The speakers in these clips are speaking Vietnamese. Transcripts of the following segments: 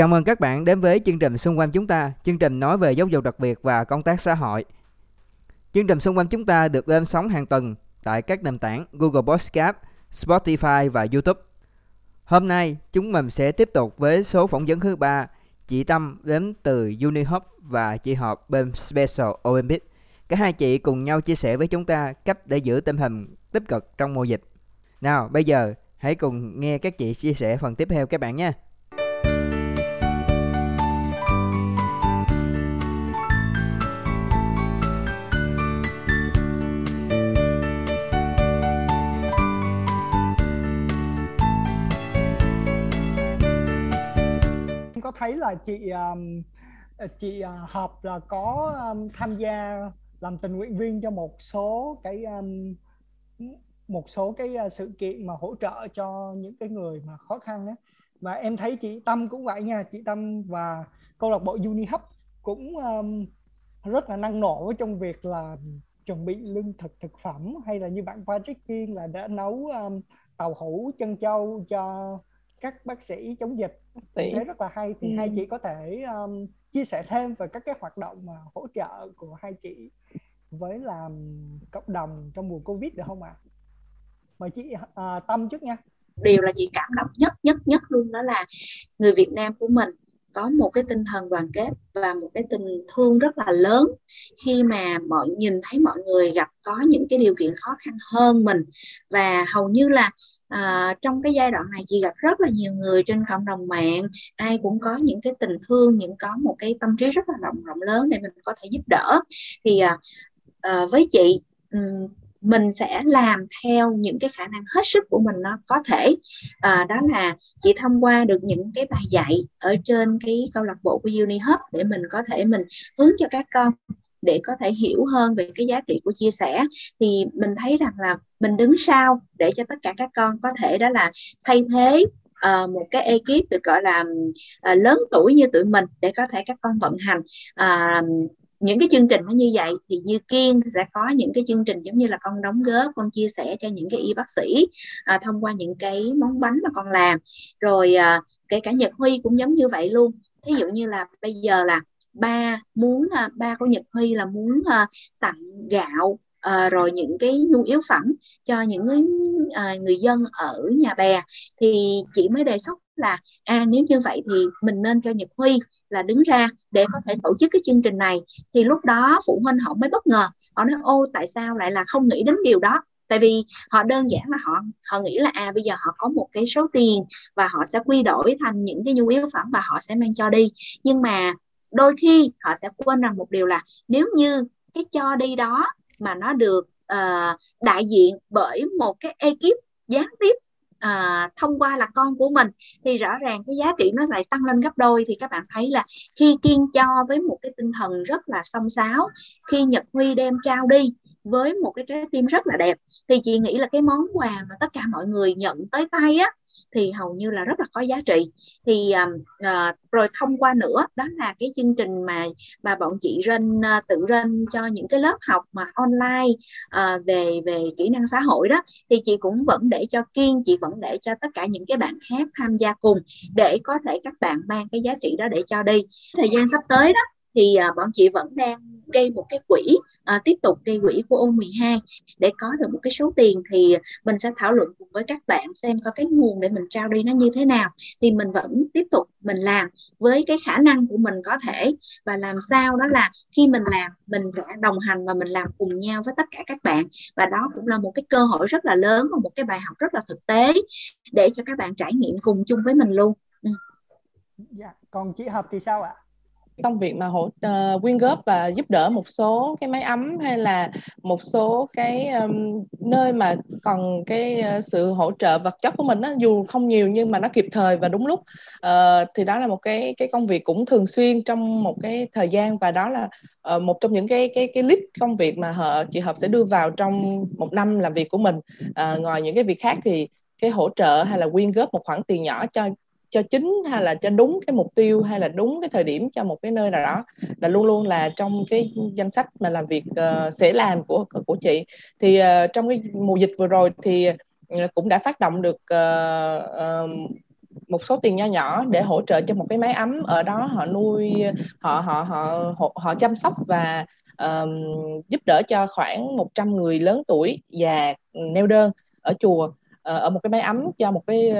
Chào mừng các bạn đến với chương trình xung quanh chúng ta, chương trình nói về giáo dục đặc biệt và công tác xã hội. Chương trình xung quanh chúng ta được lên sóng hàng tuần tại các nền tảng Google Podcast, Spotify và YouTube. Hôm nay, chúng mình sẽ tiếp tục với số phỏng vấn thứ ba. Chị Tâm đến từ Unihop và chị Hợp bên Special Olympic. Cả hai chị cùng nhau chia sẻ với chúng ta cách để giữ tinh thần tích cực trong mùa dịch. Nào, bây giờ hãy cùng nghe các chị chia sẻ phần tiếp theo các bạn nha. Có thấy là chị um, ờ, chị uh, hợp là có um, tham gia làm tình nguyện viên cho một số cái um, một số cái uh, sự kiện mà hỗ trợ cho những cái người mà khó khăn á. Và em thấy chị Tâm cũng vậy nha chị Tâm và câu lạc bộ UniHub cũng um, rất là năng nổ trong việc là chuẩn bị lương thực thực phẩm hay là như bạn Patrick Kiên là đã nấu um, tàu hũ chân châu cho các bác sĩ chống dịch sĩ. thấy rất là hay thì ừ. hai chị có thể um, chia sẻ thêm về các cái hoạt động mà hỗ trợ của hai chị với làm cộng đồng trong mùa covid được không ạ? À? Mời chị uh, Tâm trước nha. Điều là chị cảm động nhất nhất nhất luôn đó là người Việt Nam của mình có một cái tinh thần đoàn kết và một cái tình thương rất là lớn khi mà mọi nhìn thấy mọi người gặp có những cái điều kiện khó khăn hơn mình và hầu như là à, trong cái giai đoạn này chị gặp rất là nhiều người trên cộng đồng mạng ai cũng có những cái tình thương những có một cái tâm trí rất là rộng rộng lớn để mình có thể giúp đỡ. Thì à, à, với chị mình sẽ làm theo những cái khả năng hết sức của mình nó có thể. À, đó là chị thông qua được những cái bài dạy ở trên cái câu lạc bộ của UniHub để mình có thể mình hướng cho các con để có thể hiểu hơn về cái giá trị của chia sẻ thì mình thấy rằng là mình đứng sau để cho tất cả các con có thể đó là thay thế uh, một cái ekip được gọi là uh, lớn tuổi như tụi mình để có thể các con vận hành. Uh, những cái chương trình nó như vậy thì như kiên sẽ có những cái chương trình giống như là con đóng góp con chia sẻ cho những cái y bác sĩ à, thông qua những cái món bánh mà con làm. Rồi à, kể cả nhật huy cũng giống như vậy luôn. Thí dụ như là bây giờ là ba muốn à, ba của nhật huy là muốn à, tặng gạo à, rồi những cái nhu yếu phẩm cho những người, à, người dân ở nhà bè. Thì chị mới đề xuất là à nếu như vậy thì mình nên cho Nhật Huy là đứng ra để có thể tổ chức cái chương trình này. Thì lúc đó phụ huynh họ mới bất ngờ. Họ nói ô tại sao lại là không nghĩ đến điều đó? Tại vì họ đơn giản là họ họ nghĩ là à bây giờ họ có một cái số tiền và họ sẽ quy đổi thành những cái nhu yếu phẩm và họ sẽ mang cho đi. Nhưng mà đôi khi họ sẽ quên rằng một điều là nếu như cái cho đi đó mà nó được uh, đại diện bởi một cái ekip gián tiếp à, thông qua là con của mình thì rõ ràng cái giá trị nó lại tăng lên gấp đôi. Thì các bạn thấy là khi kiên cho với một cái tinh thần rất là song sáo khi nhật huy đem trao đi với một cái trái tim rất là đẹp thì chị nghĩ là cái món quà mà tất cả mọi người nhận tới tay á thì hầu như là rất là có giá trị. Thì uh, rồi thông qua nữa đó là cái chương trình mà mà bọn chị rên uh, tự rên cho những cái lớp học mà online uh, về về kỹ năng xã hội đó thì chị cũng vẫn để cho kiên chị vẫn để cho tất cả những cái bạn khác tham gia cùng để có thể các bạn mang cái giá trị đó để cho đi. Thời gian sắp tới đó thì uh, bọn chị vẫn đang gây một cái quỹ à, tiếp tục gây quỹ của U12 để có được một cái số tiền thì mình sẽ thảo luận cùng với các bạn xem có cái nguồn để mình trao đi nó như thế nào thì mình vẫn tiếp tục mình làm với cái khả năng của mình có thể và làm sao đó là khi mình làm mình sẽ đồng hành và mình làm cùng nhau với tất cả các bạn và đó cũng là một cái cơ hội rất là lớn và một cái bài học rất là thực tế để cho các bạn trải nghiệm cùng chung với mình luôn. Ừ. Dạ, còn chị Hợp thì sao ạ? Công việc mà hỗ uh, quyên góp và giúp đỡ một số cái máy ấm hay là một số cái um, nơi mà còn cái uh, sự hỗ trợ vật chất của mình đó, dù không nhiều nhưng mà nó kịp thời và đúng lúc. Uh, thì đó là một cái cái công việc cũng thường xuyên trong một cái thời gian và đó là uh, một trong những cái cái cái list công việc mà họ chị hợp sẽ đưa vào trong một năm làm việc của mình. Uh, ngoài những cái việc khác thì cái hỗ trợ hay là quyên góp một khoản tiền nhỏ cho cho chính hay là cho đúng cái mục tiêu hay là đúng cái thời điểm cho một cái nơi nào đó là luôn luôn là trong cái danh sách mà làm việc uh, sẽ làm của của chị. Thì uh, trong cái mùa dịch vừa rồi thì ờ, cũng đã phát động được uh, uh, một số tiền nho nhỏ để hỗ trợ cho một cái máy ấm ở đó. Họ nuôi họ họ họ họ, họ chăm sóc và um, giúp đỡ cho khoảng 100 người lớn tuổi già neo đơn ở chùa. Ờ, ở một cái máy ấm cho một cái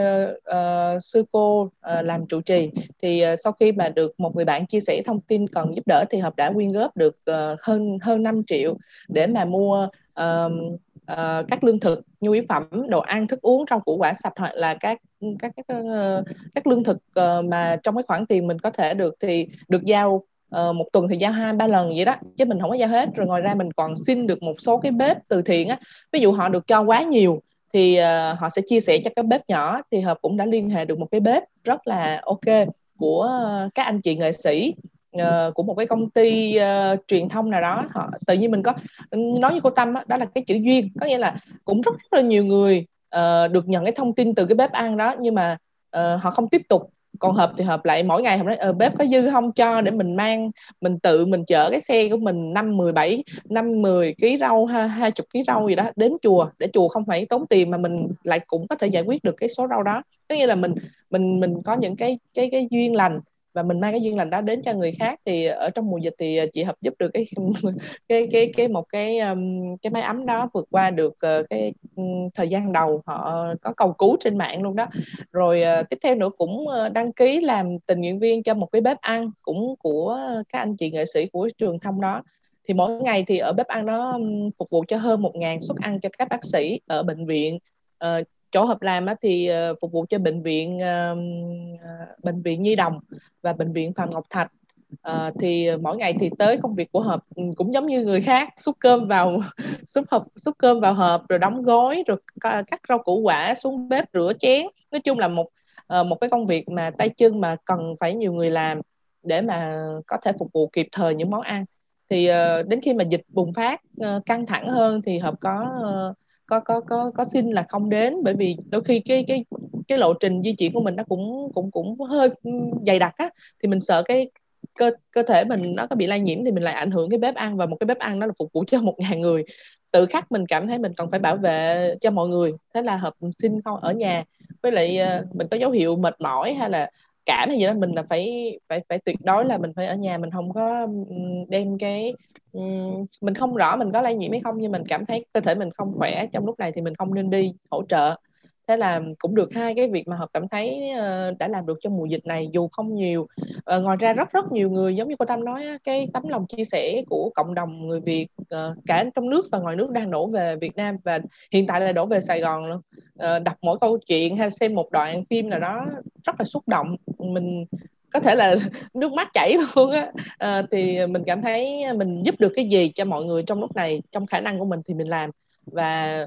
uh, sư cô uh, làm trụ trì. Thì uh, sau khi mà được một người bạn chia sẻ thông tin cần giúp đỡ thì hợp đã quyên góp được uh, hơn hơn 5 triệu để mà mua uh, uh, các lương thực nhu yếu phẩm đồ ăn thức uống rau củ quả sạch hoặc là các các các uh, các lương thực uh, mà trong cái khoản tiền mình có thể được thì được giao uh, một tuần thì giao hai ba lần vậy đó chứ mình không có giao hết. Rồi ngoài ra mình còn xin được một số cái bếp từ thiện á. Ví dụ họ được cho quá nhiều thì uh, họ sẽ chia sẻ cho các bếp nhỏ thì hợp cũng đã liên hệ được một cái bếp rất là ok của uh, các anh chị nghệ sĩ uh, của một cái công ty uh, truyền thông nào đó. Họ tự nhiên mình có nói như cô tâm đó, đó là cái chữ duyên. Có nghĩa là cũng rất, rất là nhiều người uh, được nhận cái thông tin từ cái bếp ăn đó nhưng mà uh, họ không tiếp tục còn hợp thì hợp lại mỗi ngày hôm nói ờ, bếp có dư không cho để mình mang mình tự mình chở cái xe của mình năm mười bảy năm mười ký rau hai chục ký rau gì đó đến chùa để chùa không phải tốn tiền mà mình lại cũng có thể giải quyết được cái số rau đó. Tức nghĩa là mình mình mình có những cái cái cái duyên lành và mình mang cái duyên lành đó đến cho người khác thì ở trong mùa dịch thì chị hợp giúp được cái cái cái cái một cái um, cái máy ấm đó vượt qua được ờ, cái ừ, thời gian đầu họ có cầu cứu trên mạng luôn đó. Rồi ờ, tiếp theo nữa cũng ờ, đăng ký làm tình nguyện viên cho một cái bếp ăn cũng của các anh chị nghệ sĩ của trường thông đó. Thì mỗi ngày thì ở bếp ăn đó phục vụ cho hơn một ngàn suất ăn cho các bác sĩ ở bệnh viện uh, chỗ hợp làm thì uh, phục vụ cho bệnh viện uh, bệnh viện Nhi Đồng và bệnh viện Phạm Ngọc Thạch. Uh, thì mỗi ngày thì tới công việc của hợp ừ, cũng giống như người khác xúc cơm vào xúc hộp xúc cơm vào hộp rồi đóng gói rồi cắt rau củ quả xuống bếp rửa chén. Nói chung là một uh, một cái công việc mà tay chân mà cần phải nhiều người làm để mà có thể phục vụ kịp thời những món ăn. Thì uh, đến khi mà dịch bùng phát uh, căng thẳng hơn thì hợp có uh, có có có có xin là không đến, bởi vì đôi khi cái cái cái lộ trình di chuyển của mình nó cũng cũng cũng hơi dày đặc á, thì mình sợ cái cơ cơ thể mình nó có bị lây nhiễm thì mình lại ảnh hưởng cái bếp ăn, và một cái bếp ăn nó là phục vụ cho một ngàn người. Tự khắc mình cảm thấy mình cần phải bảo vệ cho mọi người, thế là hợp xin không ở nhà. Với lại ờ, mình có dấu hiệu mệt mỏi hay là cảm hay gì đó, mình là phải phải phải tuyệt đối là mình phải ở nhà, mình không có đem cái mình không rõ mình có lây nhiễm hay không, nhưng mình cảm thấy cơ thể mình không khỏe, trong lúc này thì mình không nên đi hỗ trợ thế là cũng được hai cái việc mà hợp cảm thấy uh, đã làm được trong mùa dịch này dù không nhiều. Uh, ngoài ra rất rất nhiều người giống như cô tâm nói cái tấm lòng chia sẻ của cộng đồng người việt uh, cả trong nước và ngoài nước đang đổ về việt nam và hiện tại là đổ về sài gòn luôn. Uh, đọc mỗi câu chuyện hay xem một đoạn phim nào đó rất là xúc động. Mình có thể là nước mắt chảy luôn á. À, thì mình cảm thấy mình giúp được cái gì cho mọi người trong lúc này trong khả năng của mình thì mình làm. Và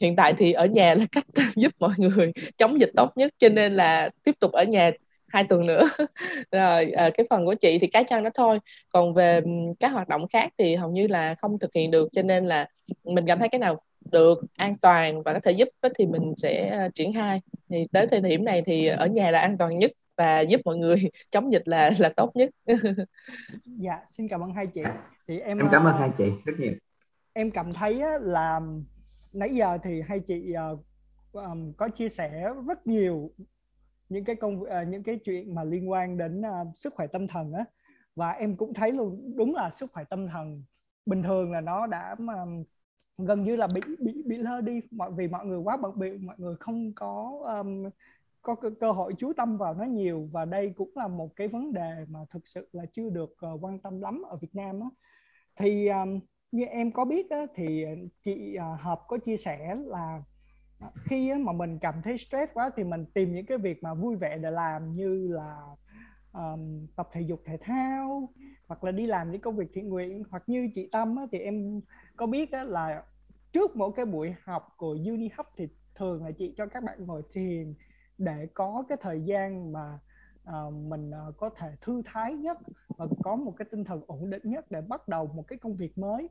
hiện tại thì ở nhà là cách giúp mọi người chống dịch tốt nhất cho nên là tiếp tục ở nhà hai tuần nữa. Rồi à, cái phần của chị thì cá nhân đó thôi. Còn về ừ, các hoạt động khác thì hầu như là không thực hiện được cho nên là mình cảm thấy cái nào được an toàn và có thể giúp thì mình sẽ à, triển khai. Thì tới thời điểm này thì ở nhà là an toàn nhất và giúp mọi người chống dịch là là tốt nhất. Dạ xin cảm ơn hai chị. Thì em em cảm ơn hai chị rất nhiều. em cảm thấy là nãy giờ thì hai chị um, có chia sẻ rất nhiều những cái công uh, những cái chuyện mà liên quan đến uh, sức khỏe tâm thần á. Và em cũng thấy luôn đúng là sức khỏe tâm thần bình thường là nó đã um, gần như là bị bị bị lơ đi. Mọi vì mọi người quá bận bịu mọi người không có um, có cơ, cơ hội chú tâm vào nó nhiều. Và đây cũng là một cái vấn đề mà thực sự là chưa được uh, quan tâm lắm ở Việt Nam á. Thì um, như em có biết á, thì chị à, hợp có chia sẻ là khi á, mà mình cảm thấy stress quá thì mình tìm những cái việc mà vui vẻ để làm như là um, tập thể dục thể thao hoặc là đi làm những công việc thiện nguyện. Hoặc như chị Tâm á, thì em có biết á, là trước mỗi cái buổi học của Uni hấp thì thường là chị cho các bạn ngồi thiền để có cái thời gian mà uh, mình uh, có thể thư thái nhất và có một cái tinh thần ổn định nhất để bắt đầu một cái công việc mới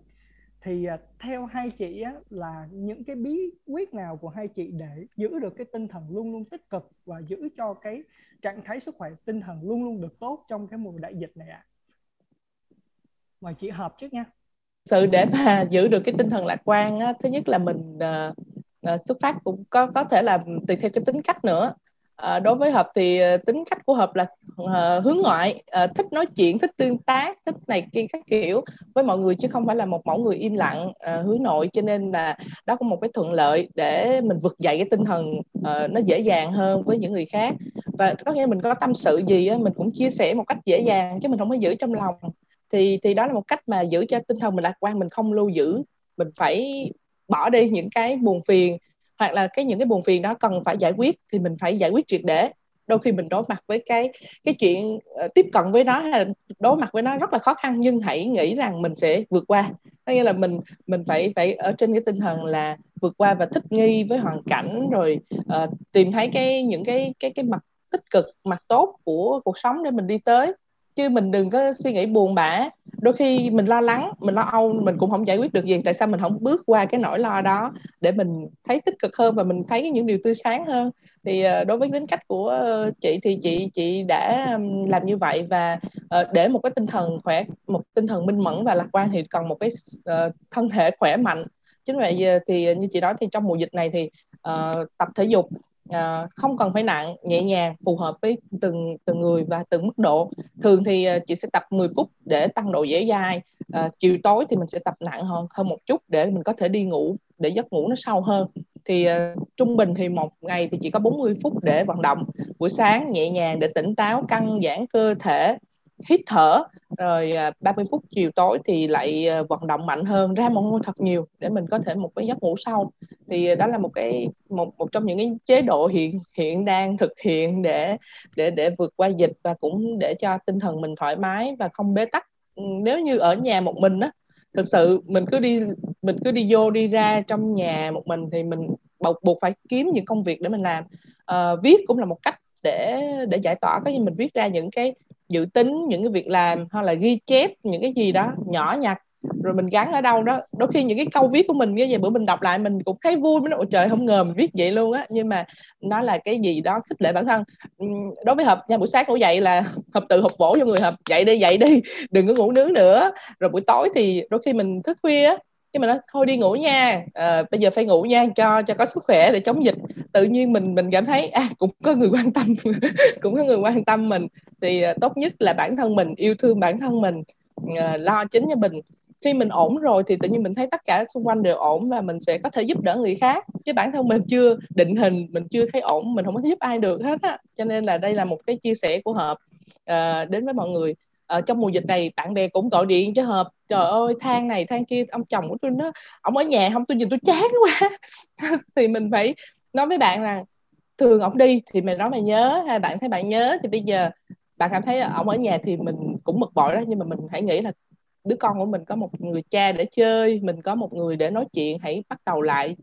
thì uh, theo hai chị á, là những cái bí quyết nào của hai chị để giữ được cái tinh thần luôn luôn tích cực và giữ cho cái trạng thái sức khỏe tinh thần luôn luôn được tốt trong cái mùa đại dịch này ạ? À? Mời chị hợp trước nha. Sự để mà giữ được cái tinh thần lạc quan á, thứ nhất là mình uh, uh, xuất phát cũng có có thể là tùy theo cái tính cách nữa à, đối với hợp thì ờ, tính cách của hợp là uh, hướng ngoại uh, thích nói chuyện thích tương tác thích này kia các kiểu. Với mọi người chứ không phải là một mẫu người im lặng uh, hướng nội cho nên là đó cũng một cái thuận lợi để mình vực dậy cái tinh thần uh, nó dễ dàng hơn với những người khác. Và có nghĩa mình có tâm sự gì á, mình cũng chia sẻ một cách dễ dàng chứ mình không có giữ trong lòng. Thì thì đó là một cách mà giữ cho tinh thần mình lạc quan mình không lưu giữ. Mình phải bỏ đi những cái buồn phiền hoặc là cái những cái buồn phiền đó cần phải giải quyết thì mình phải giải quyết triệt để. Đôi khi mình đối mặt với cái cái chuyện uh, tiếp cận với nó hay là đối mặt với nó rất là khó khăn nhưng hãy nghĩ rằng mình sẽ vượt qua. Có nghĩa là mình mình phải phải ở trên cái tinh thần là vượt qua và thích nghi với hoàn cảnh rồi uh, tìm thấy cái những cái cái cái mặt tích cực mặt tốt của cuộc sống để mình đi tới. Chứ mình đừng có suy nghĩ buồn bã đôi khi mình lo lắng mình lo âu mình cũng không giải quyết được gì. Tại sao mình không bước qua cái nỗi lo đó để mình thấy tích cực hơn và mình thấy những điều tươi sáng hơn? Thì ờ, đối với tính cách của ờ, chị thì chị chị đã làm như vậy và ờ, để một cái tinh thần khỏe một tinh thần minh mẫn và lạc quan thì cần một cái thân thể khỏe mạnh. Chính vậy thì như chị nói thì trong mùa dịch này thì uh, tập thể dục à, không cần phải nặng nhẹ nhàng phù hợp với từng từng người và từng mức độ. Thường thì à, chị sẽ tập 10 phút để tăng độ dễ dai. À, chiều tối thì mình sẽ tập nặng hơn hơn một chút để mình có thể đi ngủ để giấc ngủ nó sâu hơn. Thì uh, trung bình thì một ngày thì chỉ có 40 phút để vận động. Buổi sáng nhẹ nhàng để tỉnh táo căng giãn cơ thể hít thở. Rồi 30 phút chiều tối thì lại vận động mạnh hơn ra mồ hôi thật nhiều để mình có thể một cái giấc ngủ sâu thì đó là một cái một một trong những cái chế độ hiện hiện đang thực hiện để để để vượt qua dịch và cũng để cho tinh thần mình thoải mái và không bế tắc. Ừ, nếu như ở nhà một mình á thực sự mình cứ đi mình cứ đi vô đi ra trong nhà một mình thì mình buộc buộc phải kiếm những công việc để mình làm. À, viết cũng là một cách để để giải tỏa. Cái gì mình viết ra những cái dự tính những cái việc làm hoặc là ghi chép những cái gì đó nhỏ nhặt rồi mình gắn ở đâu đó. Đôi khi những cái câu viết của mình như vậy bữa mình đọc lại mình cũng thấy vui mới nói trời không ngờ mình viết vậy luôn á. Nhưng mà nó là cái gì đó khích lệ bản thân. Đối với hợp nha buổi sáng ngủ dậy là hợp tự học bổ cho người hợp dậy đi dậy đi đừng có ngủ nướng nữa. Rồi buổi tối thì đôi khi mình thức khuya á cái mình nói thôi đi ngủ nha à, bây giờ phải ngủ nha cho cho có sức khỏe để chống dịch. Tự nhiên mình mình cảm thấy à cũng có người quan tâm cũng có người quan tâm mình. Thì à, tốt nhất là bản thân mình yêu thương bản thân mình à, lo chính cho mình khi mình ổn rồi thì tự nhiên mình thấy tất cả xung quanh đều ổn và mình sẽ có thể giúp đỡ người khác. Chứ bản thân mình chưa định hình mình chưa thấy ổn mình không có giúp ai được hết á. Cho nên là đây là một cái chia sẻ của hợp uh, đến với mọi người. Uh, trong mùa dịch này bạn bè cũng gọi điện cho hợp trời ơi than này than kia ông chồng của tôi nó ông ở nhà không tôi nhìn tôi chán quá. Thì mình phải nói với bạn là thường ông đi thì mình nói mày nhớ hay bạn thấy bạn nhớ thì bây giờ bạn cảm thấy ông ở nhà thì mình cũng bực bội đó nhưng mà mình hãy nghĩ là đứa con của mình có một người cha để chơi mình có một người để nói chuyện hãy bắt đầu lại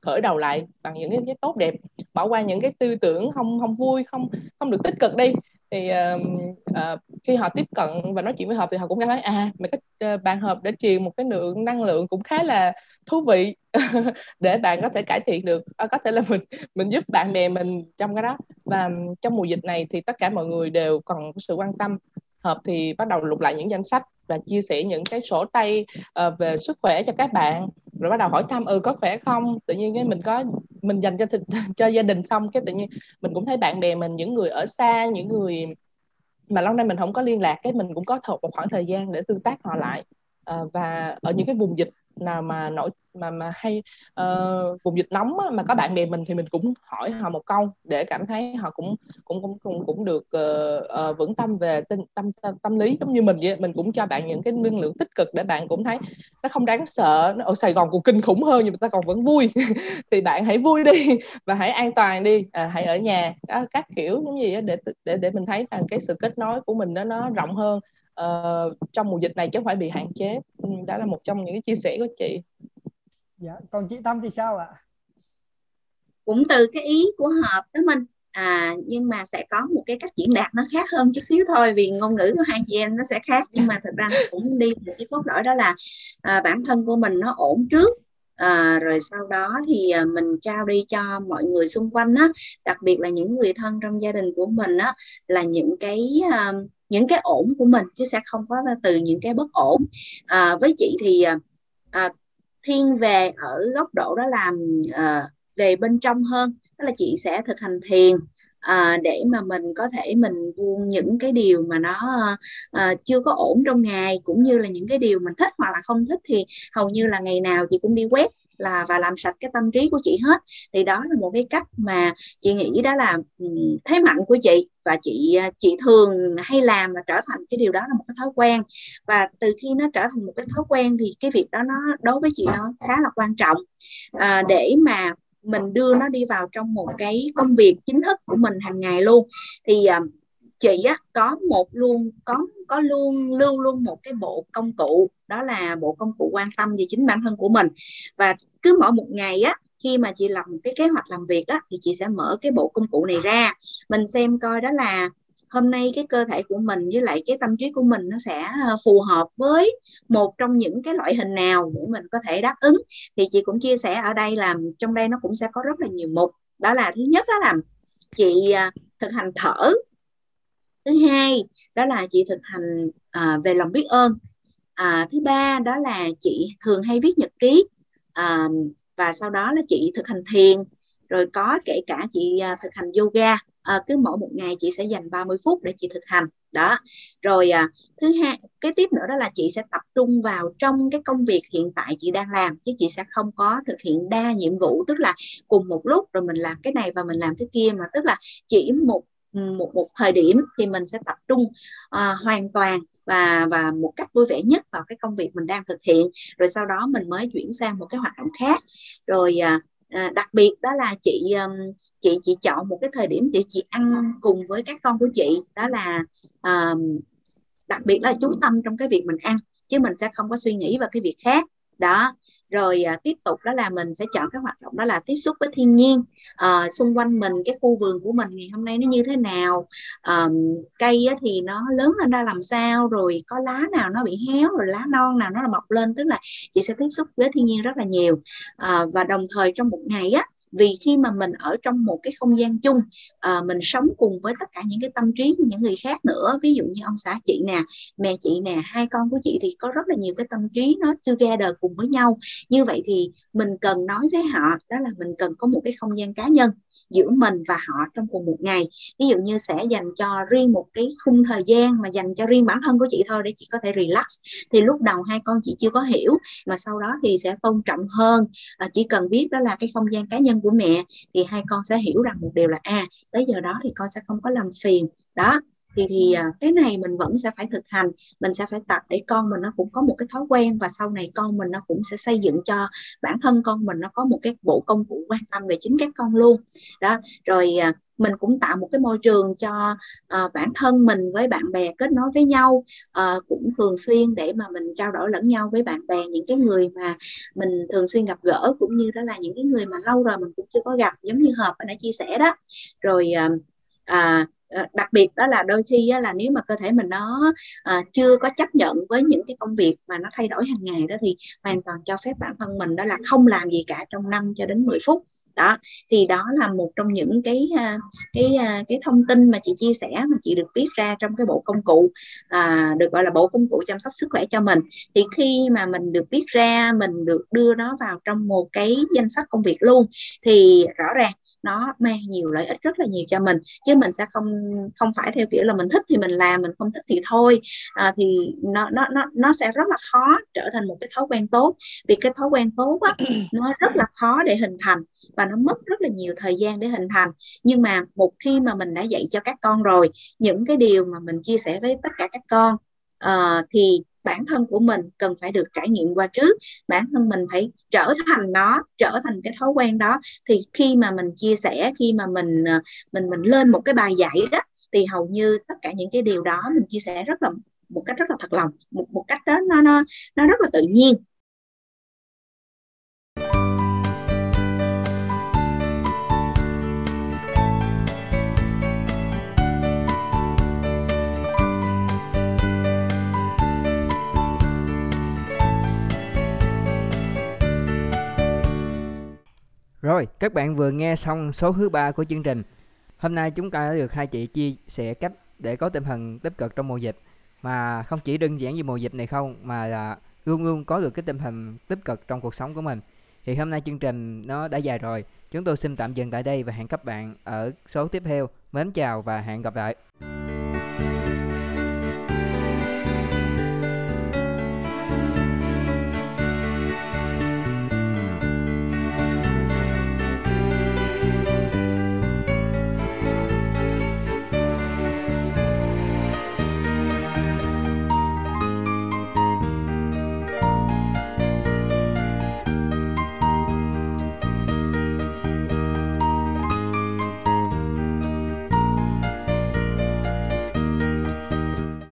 khởi đầu lại bằng những cái, tốt đẹp bỏ qua những cái tư tưởng không không vui không không được tích cực đi. Thì uh, uh, khi họ tiếp cận và nói chuyện với hợp thì họ cũng cảm thấy à mấy cái uh, ờ, bạn hợp để truyền một cái lượng năng lượng cũng khá là thú vị để bạn có thể cải thiện được uh, có thể là mình mình giúp bạn bè mình trong cái đó. Và trong mùa dịch này thì tất cả mọi người đều cần sự quan tâm hợp thì bắt đầu lục lại những danh sách và chia sẻ những cái sổ tay uh, về sức khỏe cho các bạn. Rồi bắt đầu hỏi thăm ừ có khỏe không? Tự nhiên cái mình có mình dành cho thịt, cho gia đình xong cái tự nhiên mình cũng thấy bạn bè mình những người ở xa những người mà lâu nay mình không có liên lạc cái mình cũng có một khoảng thời gian để tương tác họ lại. À, và ở những cái vùng dịch nào mà nổi mà mà hay uh, vùng dịch nóng á, mà có bạn bè mình thì mình cũng hỏi họ một câu để cảm thấy họ cũng cũng cũng cũng, cũng được uh, uh, vững tâm về tinh, tâm, tâm tâm lý giống như mình vậy mình cũng cho bạn những cái năng lượng tích cực để bạn cũng thấy nó không đáng sợ nó ở Sài Gòn cũng kinh khủng hơn nhưng mà ta còn vẫn vui. Thì bạn hãy vui đi và hãy an toàn đi à, hãy ở nhà các, các kiểu giống gì đó để để để mình thấy rằng cái sự kết nối của mình nó nó rộng hơn uh, trong mùa dịch này chứ không phải bị hạn chế. Ừ, đó là một trong những cái chia sẻ của chị. Dạ còn chị Tâm thì sao ạ? Cũng từ cái ý của hợp đó mình à nhưng mà sẽ có một cái cách diễn đạt nó khác hơn chút xíu thôi vì ngôn ngữ của hai chị em nó sẽ khác. Nhưng mà thật ra nó cũng đi một cái cốt lõi đó là à, bản thân của mình nó ổn trước. À, rồi sau đó thì à, mình trao đi cho mọi người xung quanh á. Đặc biệt là những người thân trong gia đình của mình á là những cái uh, những cái ổn của mình chứ sẽ không có từ những cái bất ổn. À, với chị thì à, à, thiên về ở góc độ đó làm à, về bên trong hơn đó là chị sẽ thực hành thiền à, để mà mình có thể mình buông những cái điều mà nó à, chưa có ổn trong ngày cũng như là những cái điều mình thích hoặc là không thích thì hầu như là ngày nào chị cũng đi quét là và làm sạch cái tâm trí của chị hết. Thì đó là một cái cách mà chị nghĩ đó là thế mạnh của chị và chị à, chị thường hay làm và trở thành cái điều đó là một cái thói quen. Và từ khi nó trở thành một cái thói quen thì cái việc đó nó đối với chị nó khá là quan trọng. À, để mà mình đưa nó đi vào trong một cái công việc chính thức của mình hàng ngày luôn thì uh, chị á có một luôn có có luôn lưu luôn một cái bộ công cụ đó là bộ công cụ quan tâm về chính bản thân của mình. Và cứ mỗi một ngày á khi mà chị lập một cái kế hoạch làm việc á thì chị sẽ mở cái bộ công cụ này ra. Mình xem coi đó là hôm nay cái cơ thể của mình với lại cái tâm trí của mình nó sẽ ờ, phù hợp với một trong những cái loại hình nào để mình có thể đáp ứng. Thì chị cũng chia sẻ ở đây là trong đây nó cũng sẽ có rất là nhiều mục. Đó là thứ nhất đó là chị ờ, thực hành thở. Thứ hai đó là chị thực hành à, về lòng biết ơn. À, thứ ba đó là chị thường hay viết nhật ký à, và sau đó là chị thực hành thiền rồi có kể cả chị à, thực hành yoga. À, cứ mỗi một ngày chị sẽ dành 30 phút để chị thực hành. Đó. Rồi à, thứ hai cái tiếp nữa đó là chị sẽ tập trung vào trong cái công việc hiện tại chị đang làm chứ chị sẽ không có thực hiện đa nhiệm vụ. Tức là cùng một lúc rồi mình làm cái này và mình làm cái kia mà. Tức là chỉ một một một thời điểm thì mình sẽ tập trung à, hoàn toàn và và một cách vui vẻ nhất vào cái công việc mình đang thực hiện. Rồi sau đó mình mới chuyển sang một cái hoạt động khác. Rồi à, à đặc biệt đó là chị chị chị chọn một cái thời điểm để chị ăn cùng với các con của chị. Đó là à, đặc biệt là chú tâm trong cái việc mình ăn chứ mình sẽ không có suy nghĩ vào cái việc khác đó. Rồi à, tiếp tục đó là mình sẽ chọn cái hoạt động đó là tiếp xúc với thiên nhiên. À, xung quanh mình cái khu vườn của mình ngày hôm nay nó như thế nào? À, cây á, thì nó lớn lên ra làm sao? Rồi có lá nào nó bị héo rồi lá non nào nó là mọc lên? Tức là chị sẽ tiếp xúc với thiên nhiên rất là nhiều. À, và đồng thời trong một ngày á vì khi mà mình ở trong một cái không gian chung à, mình sống cùng với tất cả những cái tâm trí của những người khác nữa ví dụ như ông xã chị nè mẹ chị nè hai con của chị thì có rất là nhiều cái tâm trí nó together cùng với nhau. Như vậy thì mình cần nói với họ đó là mình cần có một cái không gian cá nhân giữa mình và họ trong cùng một ngày. Ví dụ như sẽ dành cho riêng một cái khung thời gian mà dành cho riêng bản thân của chị thôi để chị có thể relax. Thì lúc đầu hai con chị chưa có hiểu mà sau đó thì sẽ tôn trọng hơn. À, chỉ cần biết đó là cái không gian cá nhân của mẹ thì hai con sẽ hiểu rằng một điều là a à, tới giờ đó thì con sẽ không có làm phiền. Đó thì thì à, cái này mình vẫn sẽ phải thực hành mình sẽ phải tập để con mình nó cũng có một cái thói quen và sau này con mình nó cũng sẽ xây dựng cho bản thân con mình nó có một cái bộ công cụ quan tâm về chính các con luôn. Đó rồi à, mình cũng tạo một cái môi trường cho uh, bản thân mình với bạn bè kết nối với nhau uh, cũng thường xuyên để mà mình trao đổi lẫn nhau với bạn bè những cái người mà mình thường xuyên gặp gỡ cũng như đó là những cái người mà lâu rồi mình cũng chưa có gặp giống như hợp đã chia sẻ đó. Rồi uh, uh, Ờ, đặc biệt đó là đôi khi là nếu mà cơ thể mình nó à, chưa có chấp nhận với những cái công việc mà nó thay đổi hàng ngày đó thì hoàn toàn cho phép bản thân mình đó là không làm gì cả trong 5 cho đến 10 phút đó thì đó là một trong những cái à, cái à, cái thông tin mà chị chia sẻ mà chị được viết ra trong cái bộ công cụ à, được gọi là bộ công cụ chăm sóc sức khỏe cho mình. Thì khi mà mình được viết ra mình được đưa nó vào trong một cái danh sách công việc luôn thì rõ ràng nó mang nhiều lợi ích rất là nhiều cho mình chứ mình sẽ không không phải theo kiểu là mình thích thì mình làm mình không thích thì thôi. À, thì nó nó nó nó sẽ rất là khó trở thành một cái thói quen tốt vì cái thói quen tốt á nó rất là khó để hình thành và nó mất rất là nhiều thời gian để hình thành. Nhưng mà một khi mà mình đã dạy cho các con rồi những cái điều mà mình chia sẻ với tất cả các con uh, thì bản thân của mình cần phải được trải nghiệm qua trước. Bản thân mình phải trở thành nó trở thành cái thói quen đó. Thì khi mà mình chia sẻ khi mà mình ờ, mình mình lên một cái bài dạy đó thì hầu như tất cả những cái điều đó mình chia sẻ rất là một cách rất là thật lòng một một cách đó nó nó nó rất là tự nhiên. Rồi, các bạn vừa nghe xong số thứ ba của chương trình. Hôm nay chúng ta đã được hai chị chia sẻ cách để có tinh thần tích cực trong mùa dịch mà không chỉ đơn giản như mùa dịch này không mà là luôn luôn có được cái tinh thần tích cực trong cuộc sống của mình. Thì hôm nay chương trình nó đã dài rồi Chúng tôi xin tạm dừng tại đây và hẹn các bạn ở số tiếp theo. Mến chào và hẹn gặp lại.